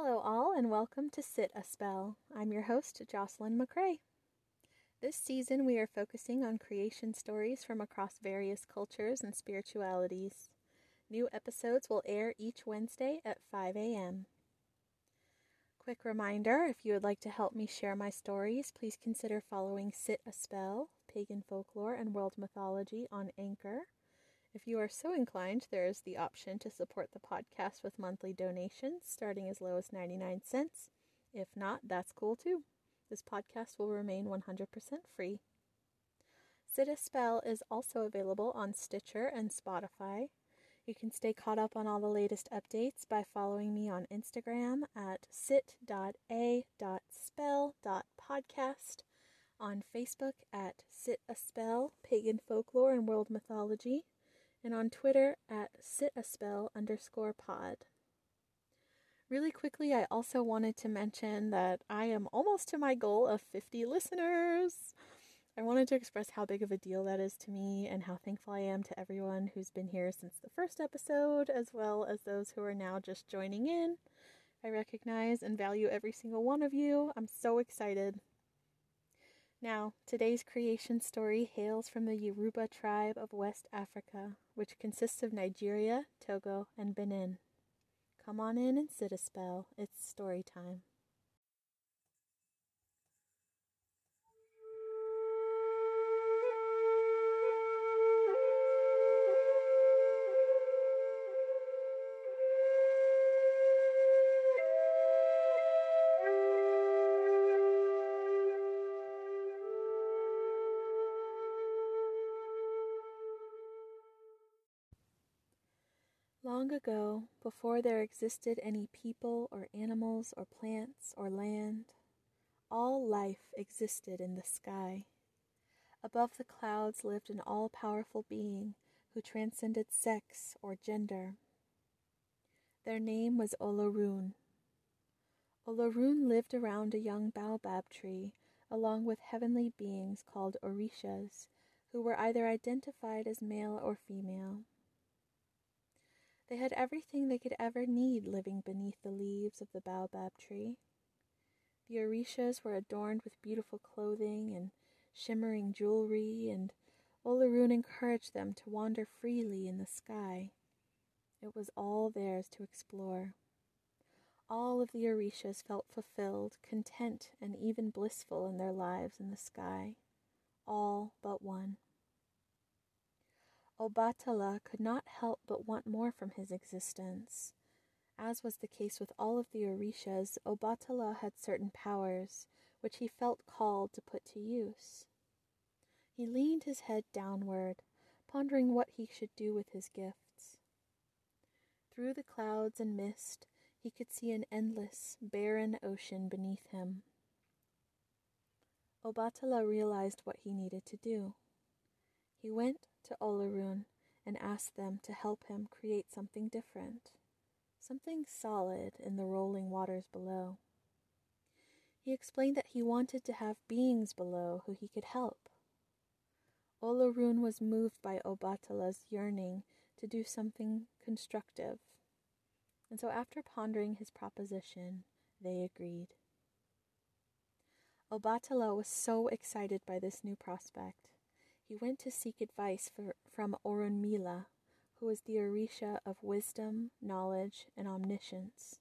Hello, all, and welcome to Sit a Spell. I'm your host, Jocelyn McCrae. This season, we are focusing on creation stories from across various cultures and spiritualities. New episodes will air each Wednesday at 5 a.m. Quick reminder if you would like to help me share my stories, please consider following Sit a Spell, Pagan Folklore and World Mythology on Anchor. If you are so inclined, there is the option to support the podcast with monthly donations starting as low as 99 cents. If not, that's cool too. This podcast will remain 100% free. Sit a Spell is also available on Stitcher and Spotify. You can stay caught up on all the latest updates by following me on Instagram at sit.a.spell.podcast, on Facebook at Sit a Spell, Pagan Folklore and World Mythology, and on Twitter at sitaspell underscore pod. Really quickly, I also wanted to mention that I am almost to my goal of 50 listeners. I wanted to express how big of a deal that is to me and how thankful I am to everyone who's been here since the first episode, as well as those who are now just joining in. I recognize and value every single one of you. I'm so excited. Now, today's creation story hails from the Yoruba tribe of West Africa, which consists of Nigeria, Togo, and Benin. Come on in and sit a spell. It's story time. Long ago, before there existed any people or animals or plants or land, all life existed in the sky. Above the clouds lived an all powerful being who transcended sex or gender. Their name was Olorun. Olorun lived around a young baobab tree along with heavenly beings called Orishas, who were either identified as male or female. They had everything they could ever need living beneath the leaves of the baobab tree. The Orishas were adorned with beautiful clothing and shimmering jewelry, and Olorun encouraged them to wander freely in the sky. It was all theirs to explore. All of the Orishas felt fulfilled, content, and even blissful in their lives in the sky. All but one. Obatala could not help but want more from his existence. As was the case with all of the Orishas, Obatala had certain powers, which he felt called to put to use. He leaned his head downward, pondering what he should do with his gifts. Through the clouds and mist, he could see an endless, barren ocean beneath him. Obatala realized what he needed to do. He went to Olorun and asked them to help him create something different, something solid in the rolling waters below. He explained that he wanted to have beings below who he could help. Olorun was moved by Obatala's yearning to do something constructive, and so after pondering his proposition, they agreed. Obatala was so excited by this new prospect he went to seek advice for, from Orunmila, who was the Orisha of wisdom, knowledge, and omniscience.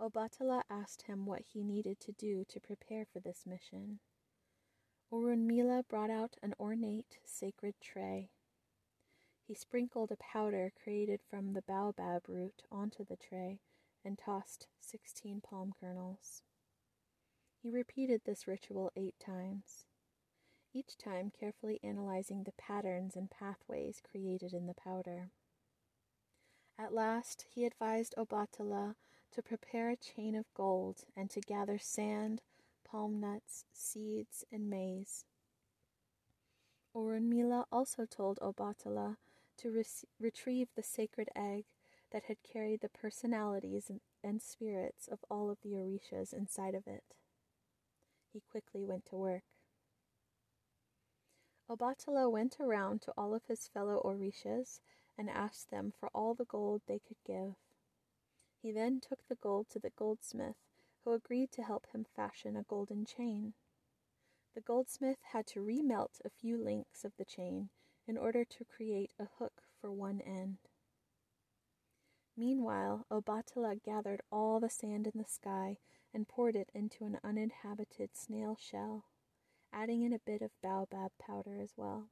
Obatala asked him what he needed to do to prepare for this mission. Orunmila brought out an ornate, sacred tray. He sprinkled a powder created from the baobab root onto the tray and tossed sixteen palm kernels. He repeated this ritual eight times each time carefully analyzing the patterns and pathways created in the powder. At last he advised Obatala to prepare a chain of gold and to gather sand, palm nuts, seeds, and maize. Orunmila also told Obatala to re- retrieve the sacred egg that had carried the personalities and, and spirits of all of the Orishas inside of it. He quickly went to work. Obatala went around to all of his fellow Orishas and asked them for all the gold they could give. He then took the gold to the goldsmith, who agreed to help him fashion a golden chain. The goldsmith had to remelt a few links of the chain in order to create a hook for one end. Meanwhile, Obatala gathered all the sand in the sky and poured it into an uninhabited snail shell, adding in a bit of baobab powder as well.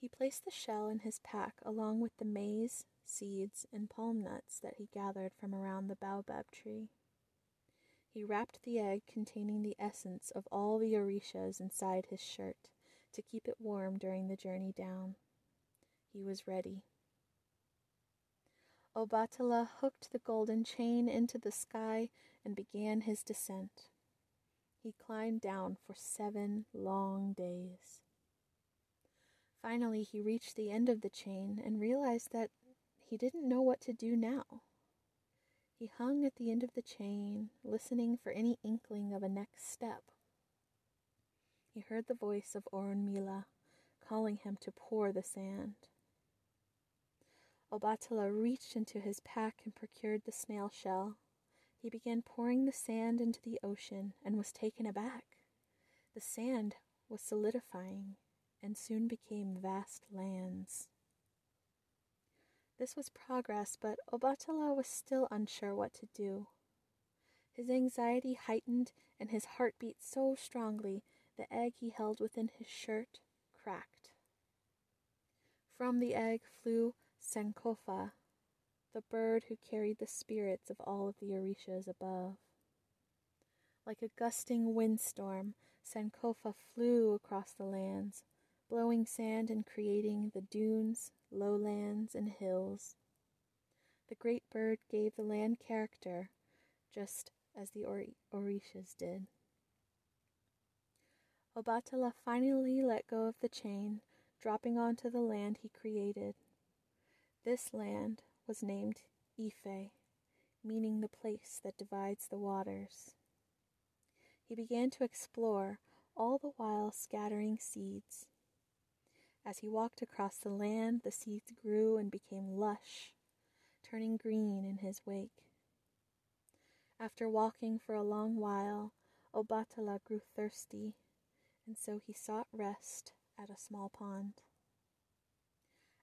He placed the shell in his pack along with the maize, seeds, and palm nuts that he gathered from around the baobab tree. He wrapped the egg containing the essence of all the orishas inside his shirt to keep it warm during the journey down. He was ready. Obatala hooked the golden chain into the sky and began his descent. He climbed down for seven long days. Finally, he reached the end of the chain and realized that he didn't know what to do now. He hung at the end of the chain, listening for any inkling of a next step. He heard the voice of Orunmila calling him to pour the sand. Obatala reached into his pack and procured the snail shell. He began pouring the sand into the ocean and was taken aback. The sand was solidifying and soon became vast lands. This was progress, but Obatala was still unsure what to do. His anxiety heightened and his heart beat so strongly the egg he held within his shirt cracked. From the egg flew Sankofa, the bird who carried the spirits of all of the Orishas above. Like a gusting windstorm, Sankofa flew across the lands, blowing sand and creating the dunes, lowlands, and hills. The great bird gave the land character, just as the or- Orishas did. Obatala finally let go of the chain, dropping onto the land he created. This land was named Ife, meaning the place that divides the waters. He began to explore, all the while scattering seeds. As he walked across the land, the seeds grew and became lush, turning green in his wake. After walking for a long while, Obatala grew thirsty, and so he sought rest at a small pond.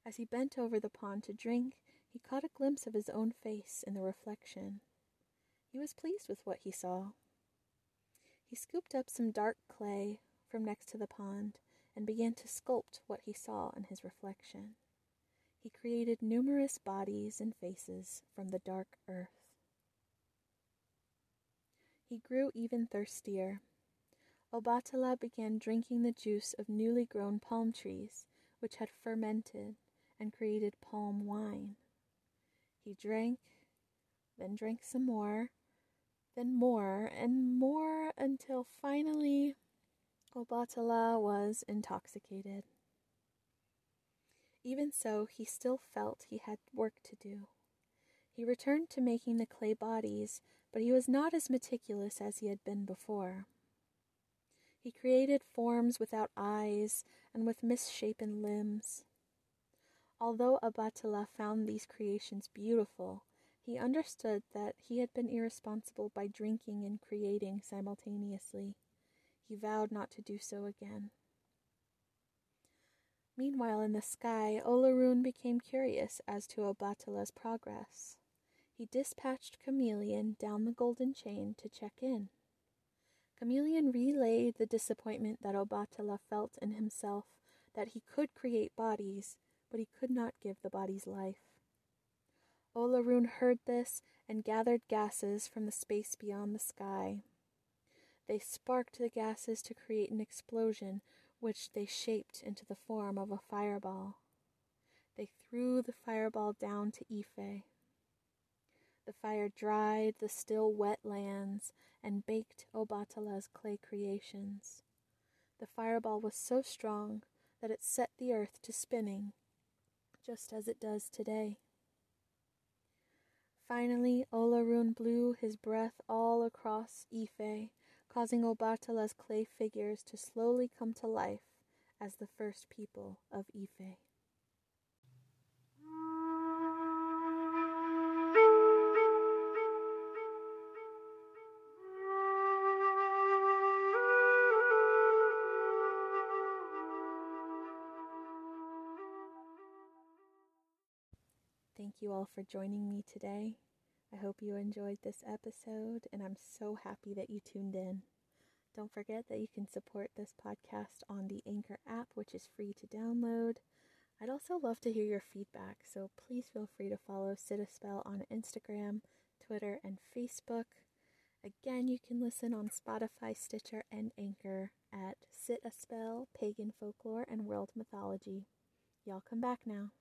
As he bent over the pond to drink, he caught a glimpse of his own face in the reflection. He was pleased with what he saw. He scooped up some dark clay from next to the pond and began to sculpt what he saw in his reflection. He created numerous bodies and faces from the dark earth. He grew even thirstier. Obatala began drinking the juice of newly grown palm trees, which had fermented and created palm wine. He drank, then drank some more, then more and more until finally Obatala was intoxicated. Even so, he still felt he had work to do. He returned to making the clay bodies, but he was not as meticulous as he had been before. He created forms without eyes and with misshapen limbs. Although Obatala found these creations beautiful, he understood that he had been irresponsible by drinking and creating simultaneously. He vowed not to do so again. Meanwhile, in the sky, Olorun became curious as to Obatala's progress. He dispatched Chameleon down the golden chain to check in. Chameleon relayed the disappointment that Obatala felt in himself that he could create bodies, but he could not give the bodies life. Olorun heard this and gathered gases from the space beyond the sky. They sparked the gases to create an explosion, which they shaped into the form of a fireball. They threw the fireball down to Ife. The fire dried the still wet lands and baked Obatala's clay creations. The fireball was so strong that it set the earth to spinning just as it does today. Finally, Olorun blew his breath all across Ife, causing Obatala's clay figures to slowly come to life as the first people of Ife. You all for joining me today. I hope you enjoyed this episode, and I'm so happy that you tuned in. Don't forget that you can support this podcast on the Anchor app, which is free to download. I'd also love to hear your feedback, so please feel free to follow Sit a Spell on Instagram, Twitter, and Facebook. Again, you can listen on Spotify, Stitcher, and Anchor at Sit a Spell, Pagan Folklore, and World Mythology. Y'all come back now.